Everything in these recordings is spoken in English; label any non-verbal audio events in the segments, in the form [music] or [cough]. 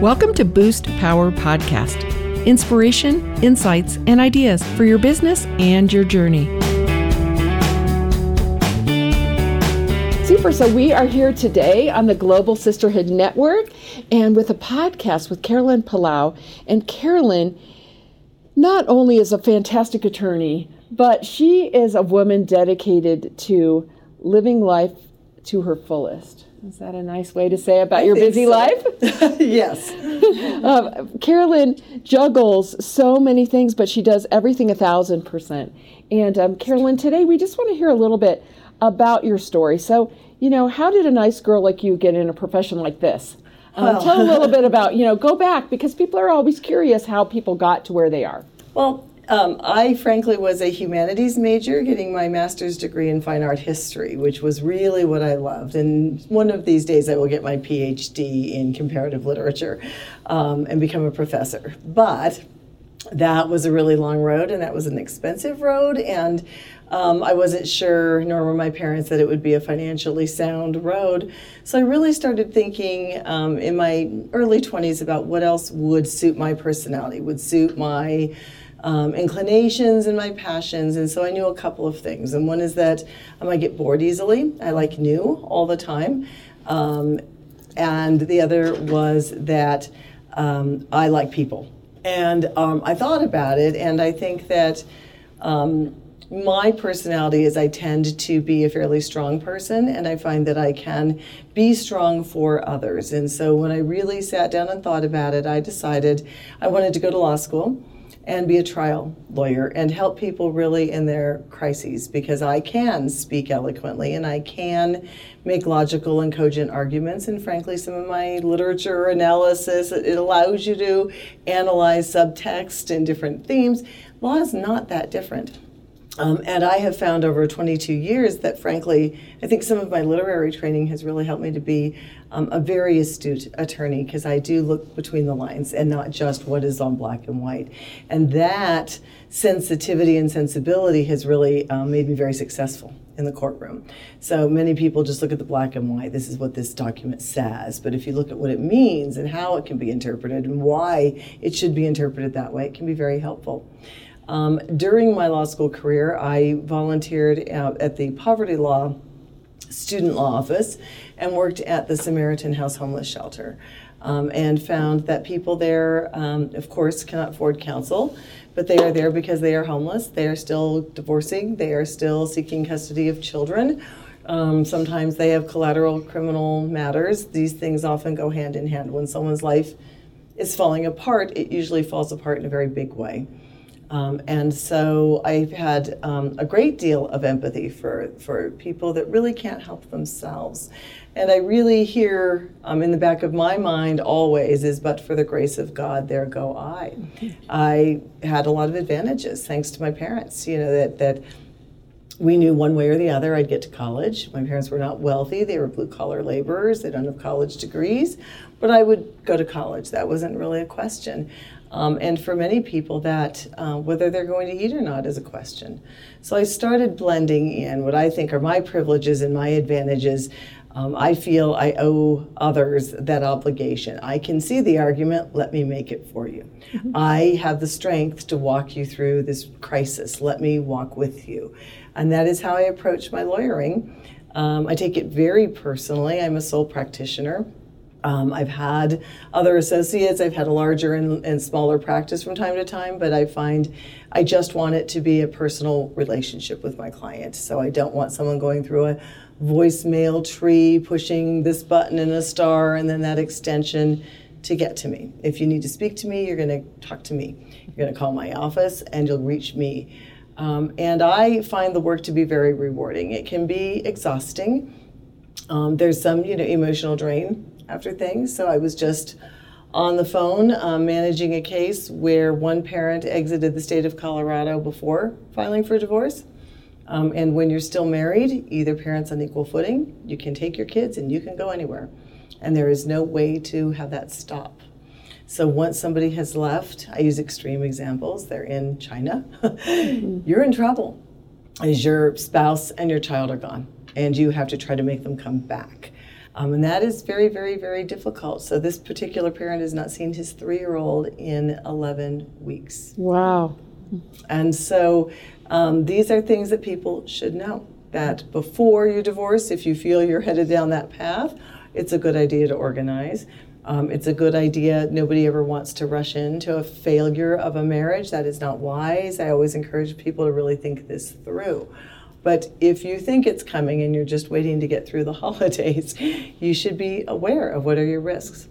Welcome to Boost Power Podcast inspiration, insights, and ideas for your business and your journey. Super. So, we are here today on the Global Sisterhood Network and with a podcast with Carolyn Pelloux. And Carolyn not only is a fantastic attorney, but she is a woman dedicated to living life to her fullest. Is that a nice way to say about I your busy so. life? [laughs] yes. uh, [laughs] Carolyn juggles so many things, but she does everything a thousand percent. And um, Carolyn, today we just want to hear a little bit about your story. So, you know, how did a nice girl like you get in a profession like this? Um. Tell a little [laughs] bit about, you know, go back because people are always curious how people got to where they are. Well, um, I frankly was a humanities major, getting my master's degree in fine art history, which was really what I loved. And one of these days, I will get my PhD in comparative literature um, and become a professor. But that was a really long road, and that was an expensive road. And um, I wasn't sure, nor were my parents, that it would be a financially sound road. So I really started thinking um, in my early 20s about what else would suit my personality, would suit my um, inclinations and my passions. And so I knew a couple of things. And one is that um, I get bored easily, I like new all the time. Um, and the other was that um, I like people. And um, I thought about it, and I think that um, my personality is I tend to be a fairly strong person, and I find that I can be strong for others. And so when I really sat down and thought about it, I decided I wanted to go to law school and be a trial lawyer and help people really in their crises because I can speak eloquently and I can make logical and cogent arguments. And frankly, some of my literature analysis, it allows you to analyze subtext and different themes. Law is not that different. Um, and I have found over 22 years that, frankly, I think some of my literary training has really helped me to be um, a very astute attorney because I do look between the lines and not just what is on black and white. And that sensitivity and sensibility has really um, made me very successful in the courtroom. So many people just look at the black and white. This is what this document says. But if you look at what it means and how it can be interpreted and why it should be interpreted that way, it can be very helpful. Um, during my law school career, I volunteered at the poverty law student law office and worked at the Samaritan House Homeless Shelter. Um, and found that people there, um, of course, cannot afford counsel, but they are there because they are homeless. They are still divorcing. They are still seeking custody of children. Um, sometimes they have collateral criminal matters. These things often go hand in hand. When someone's life is falling apart, it usually falls apart in a very big way. Um, and so I've had um, a great deal of empathy for, for people that really can't help themselves. And I really hear um, in the back of my mind always is, but for the grace of God, there go I. I had a lot of advantages thanks to my parents, you know, that, that we knew one way or the other I'd get to college. My parents were not wealthy, they were blue collar laborers, they don't have college degrees, but I would go to college. That wasn't really a question. Um, and for many people, that uh, whether they're going to eat or not is a question. So I started blending in what I think are my privileges and my advantages. Um, I feel I owe others that obligation. I can see the argument, let me make it for you. Mm-hmm. I have the strength to walk you through this crisis, let me walk with you. And that is how I approach my lawyering. Um, I take it very personally. I'm a sole practitioner. Um, I've had other associates, I've had a larger and, and, smaller practice from time to time, but I find I just want it to be a personal relationship with my client. So I don't want someone going through a voicemail tree, pushing this button and a star, and then that extension to get to me. If you need to speak to me, you're going to talk to me. You're going to call my office and you'll reach me. Um, and I find the work to be very rewarding. It can be exhausting. Um, there's some, you know, emotional drain after things. So I was just on the phone um, managing a case where one parent exited the state of Colorado before filing for divorce. Um, and when you're still married, either parents on equal footing, you can take your kids and you can go anywhere. And there is no way to have that stop. So once somebody has left, I use extreme examples, they're in China, [laughs] you're in trouble as your spouse and your child are gone. And you have to try to make them come back. Um, and that is very, very, very difficult. So this particular parent has not seen his three year old in 11 weeks. Wow. And so um, these are things that people should know that before you divorce, if you feel you're headed down that path, it's a good idea to organize. Um, it's a good idea. Nobody ever wants to rush into a failure of a marriage. That is not wise. I always encourage people to really think this through. But if you think it's coming and you're just waiting to get through the [laughs] holidays, you should be aware of what are your risks.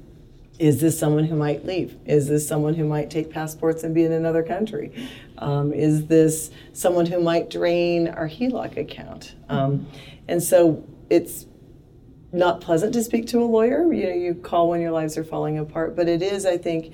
Is this someone who might leave? Is this someone who might take passports and be in another country? Um, is this someone who might drain our HELOC account? Um, and so it's not pleasant to speak to a lawyer. You know, you call when your lives are falling apart, but it is, I think,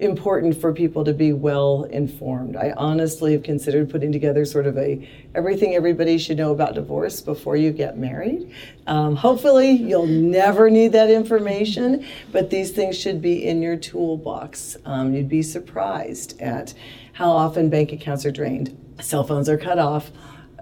important for people to be well informed. I honestly have considered putting together sort of a everything everybody should know about divorce before you get married. Um, hopefully, you'll never need that information, but these things should be in your toolbox. Um, you'd be surprised at how often bank accounts are drained, cell phones are cut off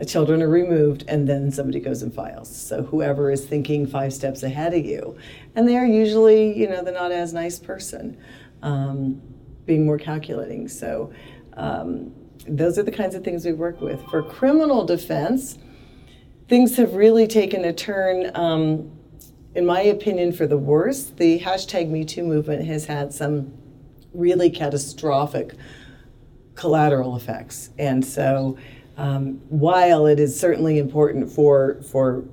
children are removed, and then somebody goes and files. So whoever is thinking five steps ahead of you, and they are usually, you know, the not as nice person, um, being more calculating. So um, those are the kinds of things we work with. For criminal defense, things have really taken a turn. Um, in my opinion, for the worse. The hashtag MeToo movement has had some really catastrophic collateral effects, and so um, while it is certainly important for for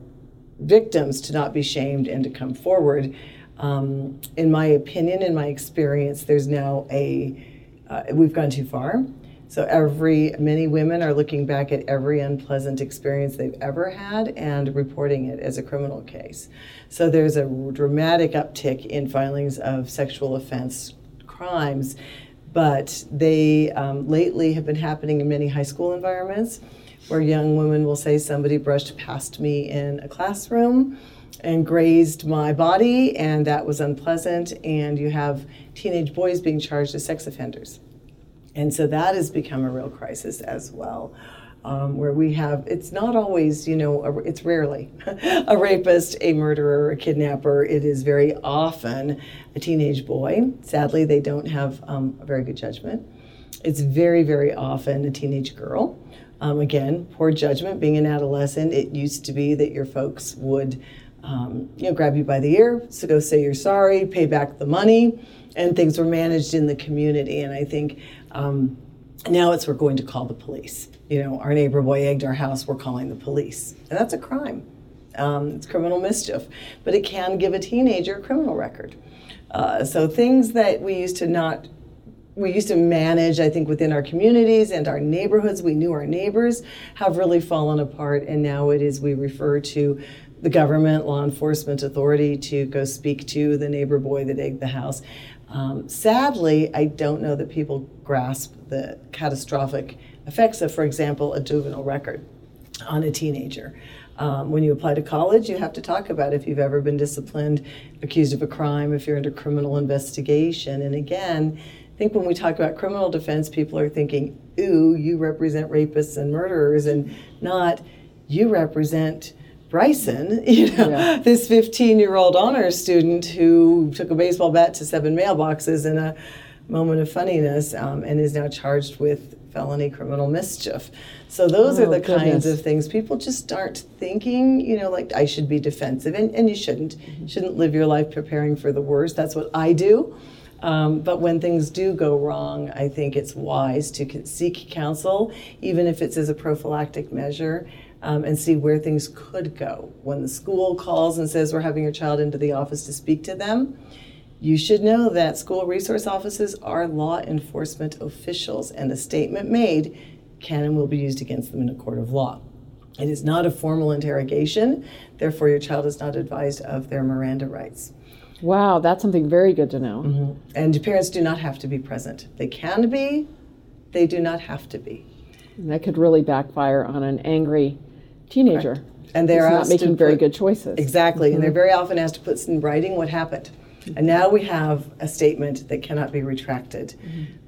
victims to not be shamed and to come forward, um, in my opinion, in my experience, there's now a uh, we've gone too far. So every many women are looking back at every unpleasant experience they've ever had and reporting it as a criminal case. So there's a dramatic uptick in filings of sexual offense crimes but they um, lately have been happening in many high school environments where young women will say somebody brushed past me in a classroom and grazed my body and that was unpleasant and you have teenage boys being charged as sex offenders. And so that has become a real crisis as well um, where we have it's not always you know a, it's rarely [laughs] a rapist a murderer a kidnapper. It is very often a teenage boy. Sadly they don't have um, a very good judgment. It's very very often a teenage girl. Um, again poor judgment. Being an adolescent it used to be that your folks would um, you know grab you by the ear so go say you're sorry pay back the money and things were managed in the community and i think um, now it's we're going to call the police you know, our neighbor boy egged our house, we're calling the police. And that's a crime. Um, it's criminal mischief. But it can give a teenager a criminal record. Uh, so things that we used to not we used to manage, I think, within our communities and our neighborhoods. We knew our neighbors have really fallen apart, and now it is we refer to the government, law enforcement authority to go speak to the neighbor boy that egged the house. Um, sadly, I don't know that people grasp the catastrophic effects of, for example, a juvenile record on a teenager. Um, when you apply to college, you have to talk about if you've ever been disciplined, accused of a crime, if you're under criminal investigation. And again, I think when we talk about criminal defense, people are thinking, ooh, you represent rapists and murderers, and not you represent Bryson, [laughs] you know, yeah. this 15 year old honors student who took a baseball bat to seven mailboxes in a moment of funniness um, and is now charged with felony criminal mischief. So those oh, are the goodness. kinds of things people just aren't thinking, you know, like I should be defensive, and, and you shouldn't. Mm-hmm. You shouldn't live your life preparing for the worst. That's what I do. Um, but when things do go wrong, I think it's wise to seek counsel, even if it's as a prophylactic measure, um, and see where things could go. When the school calls and says we're having your child into the office to speak to them, you should know that school resource offices are law enforcement officials, and a statement made can and will be used against them in a court of law. It is not a formal interrogation, therefore, your child is not advised of their Miranda rights. Wow, that's something very good to know. Mm-hmm. And parents do not have to be present. They can be, they do not have to be. And that could really backfire on an angry teenager. Correct. And they're not making very good choices. Exactly, mm-hmm. and they're mm-hmm. very often asked to put in writing what happened. And now we have a statement that cannot be retracted.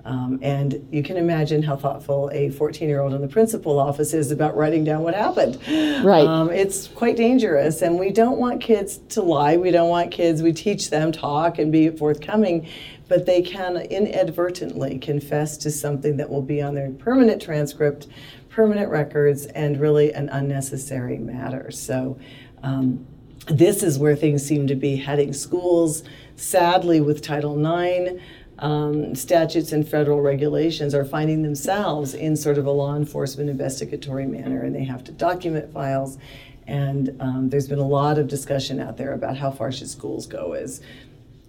Um, and you can imagine how thoughtful a 14 year old in the principal office is about writing down what happened. Right. Um, it's quite dangerous, and we don't want kids to lie. We don't want kids, we teach them talk and be forthcoming, but they can inadvertently confess to something that will be on their permanent transcript, permanent records, and really an unnecessary matter. So, um, this is where things seem to be heading. Schools, sadly, with Title IX, um, statutes and federal regulations are finding themselves in sort of a law enforcement investigatory manner, and they have to document files. And um, there's been a lot of discussion out there about how far should schools go as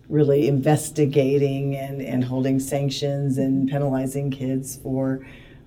really investigating and, and holding sanctions and penalizing kids for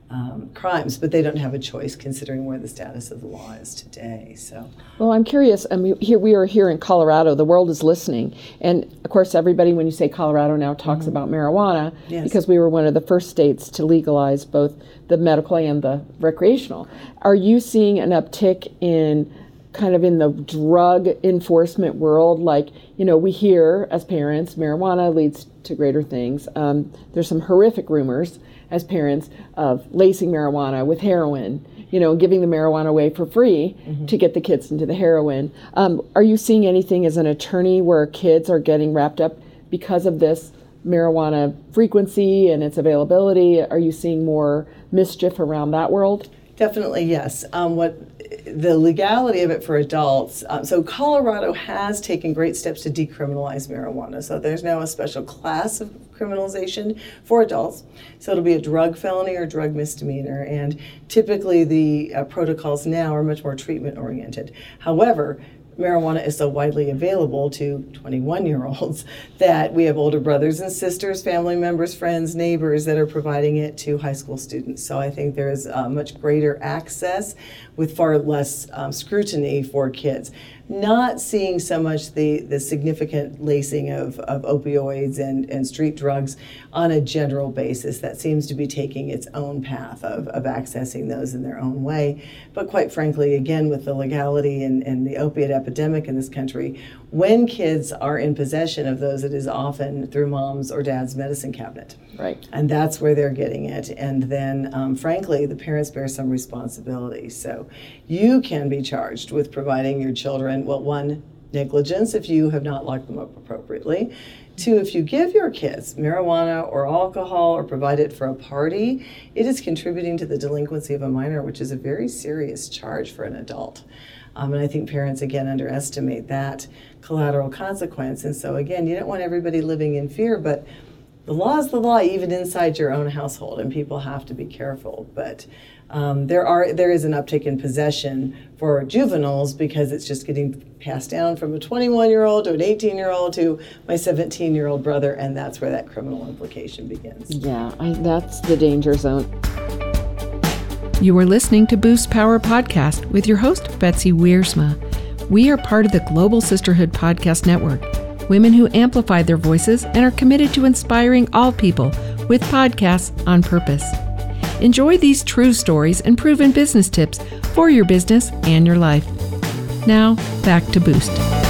um, crimes, but they don't have a choice considering where the status of the law is today. So, Well, I'm curious. I mean, here we are here in Colorado. The world is listening, and of course, everybody when you say Colorado now talks about marijuana Yes. because we were one of the first states to legalize both the medical and the recreational. Are you seeing an uptick in kind of in the drug enforcement world? Like, you know, we hear as parents, marijuana leads to greater things. Um, there's some horrific rumors as parents of lacing marijuana with heroin, you know, giving the marijuana away for free to get the kids into the heroin. Um, are you seeing anything as an attorney where kids are getting wrapped up because of this marijuana frequency and its availability? Are you seeing more mischief around that world? Definitely, yes. Um, what the legality of it for adults. Um, so Colorado has taken great steps to decriminalize marijuana. So there's now a special class of criminalization for adults. So it'll be a drug felony or drug misdemeanor, and typically the uh, protocols now are much more treatment oriented. However, marijuana is so widely available to 21 year olds [laughs] that we have older brothers and sisters, family members, friends, neighbors that are providing it to high school students. So I think there is uh, much greater access with far less um, scrutiny for kids. Not seeing so much the, the significant lacing of, of opioids and, and street drugs on a general basis. That seems to be taking its own path of, of accessing those in their own way. But quite frankly, again, with the legality and, and the opiate epidemic in this country, when kids are in possession of those, it is often through mom's or dad's medicine cabinet. Right. And that's where they're getting it. And then, um, frankly, the parents bear some responsibility. So you can be charged with providing your children, well, one, negligence if you have not locked them up appropriately. Two, if you give your kids marijuana or alcohol or provide it for a party, it is contributing to the delinquency of a minor, which is a very serious charge for an adult. Um, and I think parents, again, underestimate that collateral consequence. And so, again, you don't want everybody living in fear, but the law is the law, even inside your own household, and people have to be careful. But um, there are there is an uptick in possession for juveniles because it's just getting passed down from a 21 year old to an 18 year old to my 17 year old brother, and that's where that criminal implication begins. Yeah, I, that's the danger zone. You are listening to Boost Power Podcast with your host, Betsy Wiersma. We are part of the Global Sisterhood Podcast Network, women who amplify their voices and are committed to inspiring all people with podcasts on purpose. Enjoy these true stories and proven business tips for your business and your life. Now, back to Boost.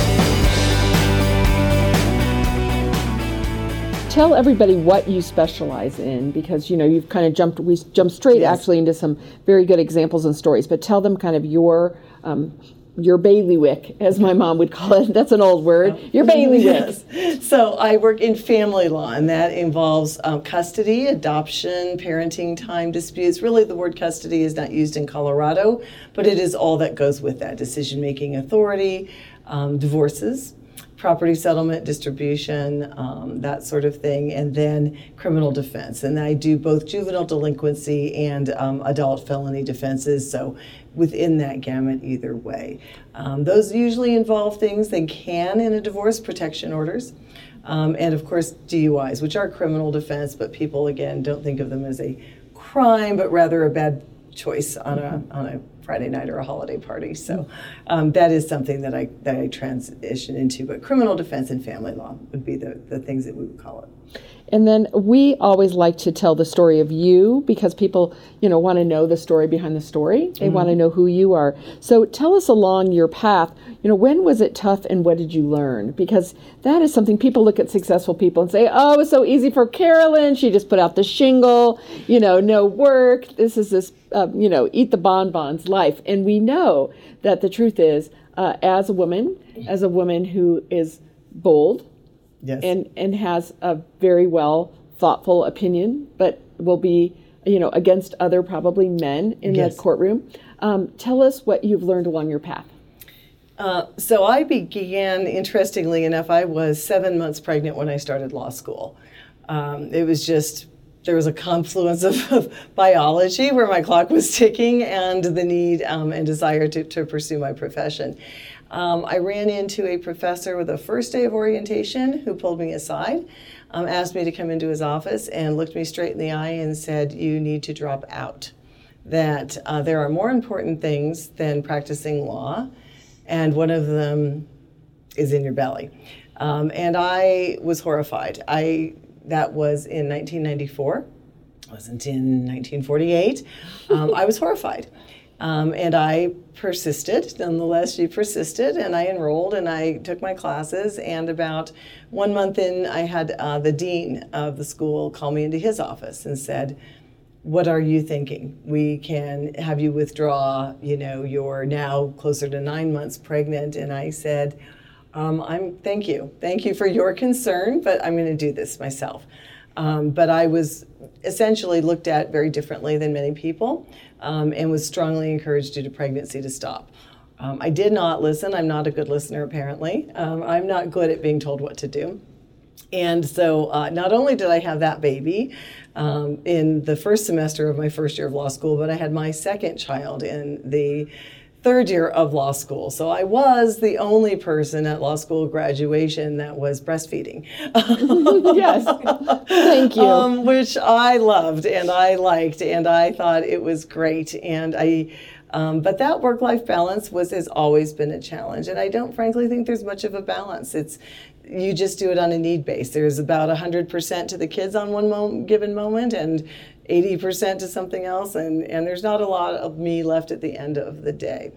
Tell everybody what you specialize in because you know you've kind of jumped we jumped straight Yes. actually into some very good examples and stories. But tell them kind of your um, your bailiwick, as my mom would call it. That's an old word. Your bailiwick. Yes. So I work in family law, and that involves um, custody, adoption, parenting time disputes. Really, the word custody is not used in Colorado, but it is all that goes with that decision making authority, um, divorces. Property settlement, distribution, um, that sort of thing, and then criminal defense. And I do both juvenile delinquency and um, adult felony defenses. So within that gamut, either way. Um, those usually involve things they can in a divorce protection orders. Um, and of course, DUIs, which are criminal defense, but people again don't think of them as a crime, but rather a bad choice on a on a Friday night or a holiday party. So um, that is something that I that I transition into. But criminal defense and family law would be the, the things that we would call it. And then we always like to tell the story of you because people, you know, want to know the story behind the story. They want to know who you are. So tell us along your path, you know, when was it tough and what did you learn? Because that is something people look at successful people and say, oh, it's so easy for Carolyn. She just put out the shingle, you know, no work. This is this, uh, you know, eat the bonbons life. And we know that the truth is, uh, as a woman, as a woman who is bold, Yes. and and has a very well thoughtful opinion, but will be you know against other probably men in Yes. the courtroom. Um, tell us what you've learned along your path. Uh, so I began, interestingly enough, I was seven months pregnant when I started law school. Um, it was just, there was a confluence of, of biology where my clock was ticking and the need um, and desire to, to pursue my profession. Um, I ran into a professor with the first day of orientation who pulled me aside, um, asked me to come into his office, and looked me straight in the eye and said, You need to drop out. That uh, there are more important things than practicing law and one of them is in your belly. Um, and I was horrified. I that was in 1994. It wasn't in 1948. Um, I was horrified. Um, and I persisted. Nonetheless, she persisted, and I enrolled and I took my classes. And about one month in, I had uh, the dean of the school call me into his office and said, what are you thinking? We can have you withdraw. You know, you're now closer to nine months pregnant. And I said, um, I'm thank you, thank you for your concern, but I'm going to do this myself. Um, but I was essentially looked at very differently than many people, um, and was strongly encouraged due to pregnancy to stop. Um, I did not listen. I'm not a good listener, apparently. Um, I'm not good at being told what to do. And so, uh, not only did I have that baby um, in the first semester of my first year of law school, but I had my second child in the third year of law school. So I was the only person at law school graduation that was breastfeeding. [laughs] yes, thank you. Um, which I loved and I liked and I thought it was great. And I, um, but that work-life balance was has always been a challenge, and I don't frankly think there's much of a balance. It's you just do it on a need base. There's about 100% to the kids on one mo- given moment, and 80% to something else, and, and there's not a lot of me left at the end of the day.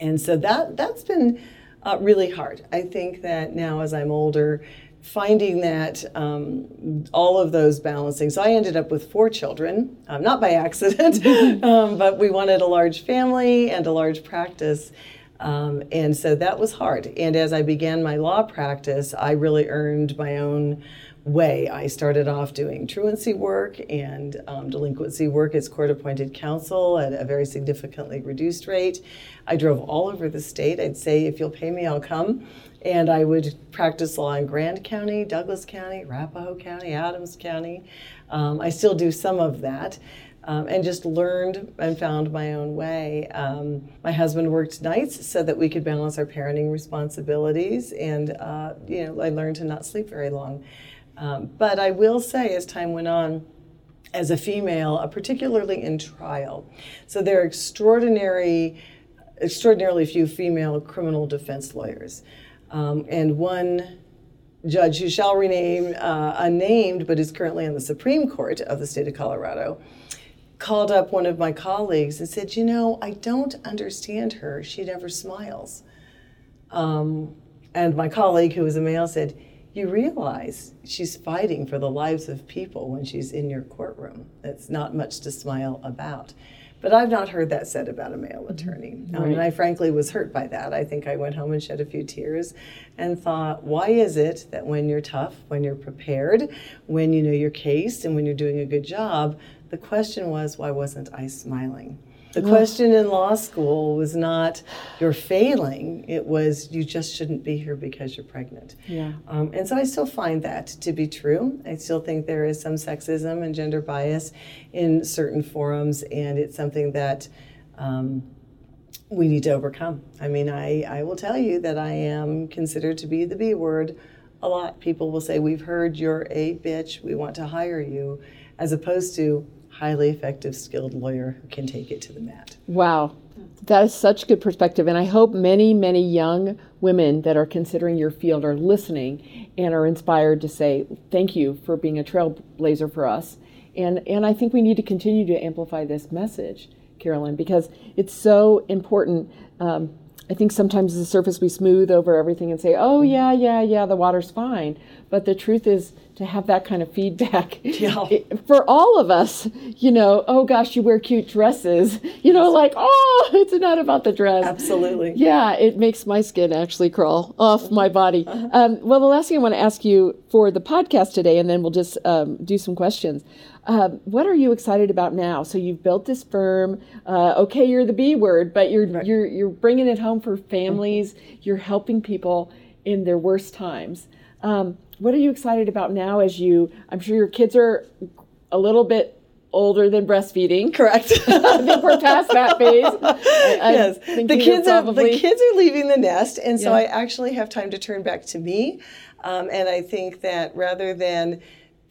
And so that that's been uh, really hard. I think that now as I'm older, finding that um, all of those balancing. So I ended up with four children, um, not by [laughs] accident, [laughs] um, but we wanted a large family and a large practice. Um, and so that was hard. And as I began my law practice, I really earned my own way. I started off doing truancy work and um, delinquency work as court appointed counsel at a very significantly reduced rate. I drove all over the state. I'd say, if you'll pay me, I'll come. And I would practice law in Grand County, Douglas County, Arapahoe County, Adams County. Um, I still do some of that. Um, and just learned and found my own way. Um, my husband worked nights so that we could balance our parenting responsibilities, and uh, you know, I learned to not sleep very long. Um, but I will say, as time went on, as a female, uh, particularly in trial, so there are extraordinary, extraordinarily few female criminal defense lawyers, um, and one judge who shall remain uh, unnamed, but is currently on the Supreme Court of the state of Colorado called up one of my colleagues and said, You know, I don't understand her. She never smiles. Um, and my colleague, who was a male, said, You realize she's fighting for the lives of people when she's in your courtroom. It's not much to smile about. But I've not heard that said about a male attorney. Um, and I frankly was hurt by that. I think I went home and shed a few tears and thought, why is it that when you're tough, when you're prepared, when you know your case, and when you're doing a good job, the question was, why wasn't I smiling? The question in law school was not you're failing, it was you just shouldn't be here because you're pregnant. Yeah. Um, and so I still find that to be true. I still think there is some sexism and gender bias in certain forums, and it's something that um, we need to overcome. I mean, I, I will tell you that I am considered to be the B word a lot. People will say, We've heard you're a bitch, we want to hire you, as opposed to highly effective, skilled lawyer who can take it to the mat. Wow. That is such good perspective. And I hope many, many young women that are considering your field are listening and are inspired to say, thank you for being a trailblazer for us. And, and I think we need to continue to amplify this message, Carolyn, because it's so important. Um, I think sometimes the surface we smooth over everything and say, oh, yeah, yeah, yeah, the water's fine. But the truth is to have that kind of feedback [laughs] Yeah. for all of us, you know, oh gosh, you wear cute dresses, you know, like, oh, [laughs] it's not about the dress. Absolutely. Yeah, it makes my skin actually crawl off my body. Um, well, the last thing I want to ask you for the podcast today, and then we'll just um, do some questions. Um, what are you excited about now? So you've built this firm. Uh, okay, you're the B word, but you're you're you're bringing it home for families. [laughs] You're helping people in their worst times. Um, what are you excited about now? As you, I'm sure your kids are a little bit older than breastfeeding. Correct. [laughs] I think we're past that phase. [laughs] I, yes, the kids are the kids are leaving the nest, and so Yeah. I actually have time to turn back to me. Um, and I think that rather than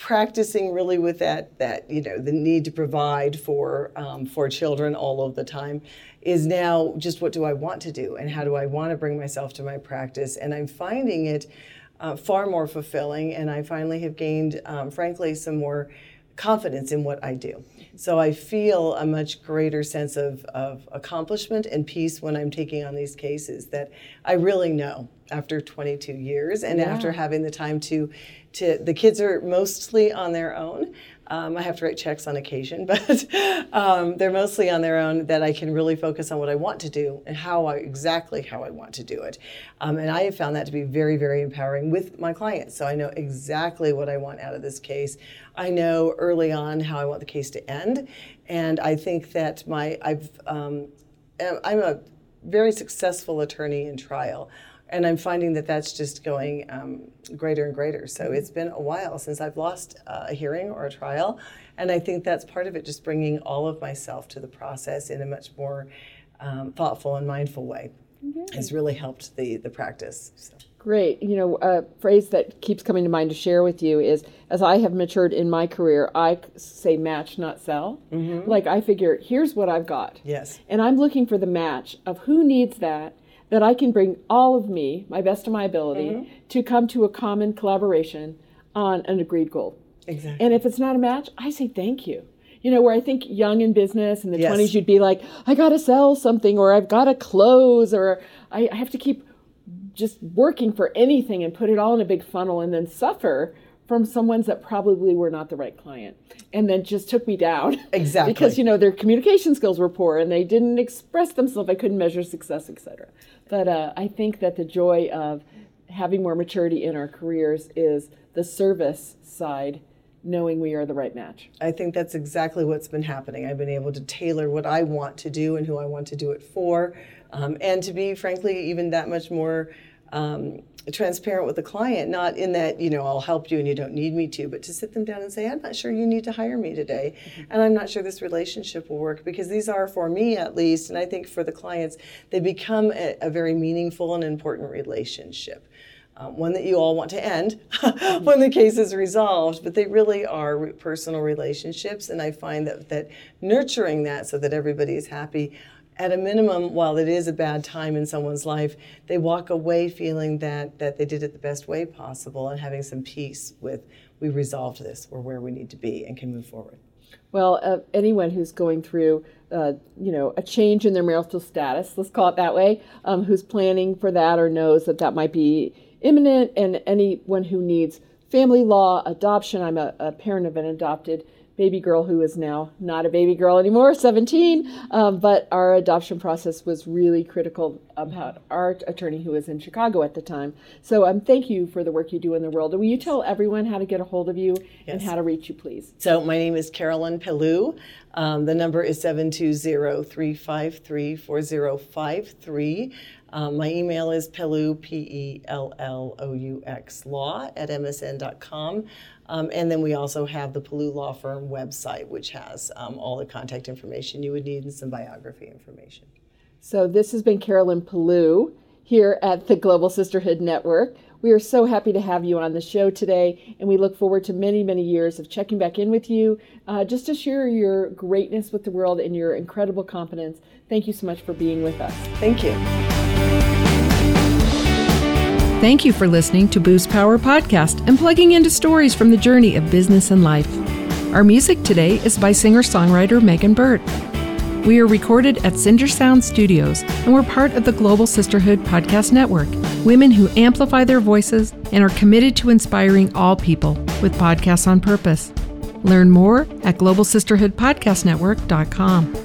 practicing really with that that you know the need to provide for um, for children all of the time is now just what do I want to do and how do I want to bring myself to my practice and I'm finding it uh, far more fulfilling and I finally have gained um, frankly some more confidence in what I do. So I feel a much greater sense of, of accomplishment and peace when I'm taking on these cases that I really know after 22 years and after having the time to, to the kids are mostly on their own. Um, I have to write checks on occasion, [laughs] but um, they're mostly on their own. That I can really focus on what I want to do and how I exactly how I want to do it. Um, and I have found that to be very, very empowering with my clients. So I know exactly what I want out of this case. I know early on how I want the case to end, and I think that my I've um, I'm a very successful attorney in trial. And I'm finding that that's just going um, greater and greater. So it's been a while since I've lost uh, a hearing or a trial. And I think that's part of it, just bringing all of myself to the process in a much more um, thoughtful and mindful way has really helped the, the practice. So. Great. You know, a phrase that keeps coming to mind to share with you is as I have matured in my career, I say match, not sell. Like I figure, here's what I've got. Yes. And I'm looking for the match of who needs that, that I can bring all of me, my best of my ability, mm-hmm. to come to a common collaboration on an agreed goal. Exactly. And if it's not a match, I say thank you. You know, where I think young in business in the Yes. 20s, you'd be like, I got to sell something, or I've got to close, or I, I have to keep just working for anything and put it all in a big funnel and then suffer from some ones that probably were not the right client and then just took me down. [laughs] Exactly. because, you know, their communication skills were poor and they didn't express themselves. I couldn't measure success, etc. But uh, I think that the joy of having more maturity in our careers is the service side, knowing we are the right match. I think that's exactly what's been happening. I've been able to tailor what I want to do and who I want to do it for, um, and to be, frankly, even that much more um, transparent with the client. Not in that, you know, I'll help you and you don't need me to, but to sit them down and say, I'm not sure you need to hire me today, and I'm not sure this relationship will work because these are, for me at least, and I think for the clients, they become a, a very meaningful and important relationship um, one that you all want to end [laughs] when the case is resolved, but they really are personal relationships. And I find that, that nurturing that so that everybody is happy, at a minimum, while it is a bad time in someone's life, they walk away feeling that, that they did it the best way possible and having some peace with, we resolved this, we're where we need to be and can move forward. Well, uh, anyone who's going through, uh, you know, a change in their marital status, let's call it that way, um, who's planning for that or knows that that might be imminent, and anyone who needs family law, adoption. I'm a, a parent of an adopted baby girl who is now not a baby girl anymore, [laughs] 17. Um, but our adoption process was really critical about our attorney who was in Chicago at the time. So um, thank you for the work you do in the world. Will you tell everyone how to get a hold of you and how to reach you, please? So my name is Carolyn Pelloux. Um, the number is 720-353-4053. Um, my email is pelloux, P-E-L-L-O-U-X, law at msn.com. Um, and then we also have the Pelloux Law Firm website, which has um, all the contact information you would need and some biography information. So this has been Carolyn Pelloux here at the Global Sisterhood Network. We are so happy to have you on the show today, and we look forward to many, many years of checking back in with you uh, just to share your greatness with the world and your incredible competence. Thank you so much for being with us. Thank you. Thank you for listening to Boost Power Podcast and plugging into stories from the journey of business and life. Our music today is by singer songwriter Megan Burt. We are recorded at Cinder Sound Studios and we're part of the Global Sisterhood Podcast Network, women who amplify their voices and are committed to inspiring all people with podcasts on purpose. Learn more at globalsisterhoodpodcastnetwork.com.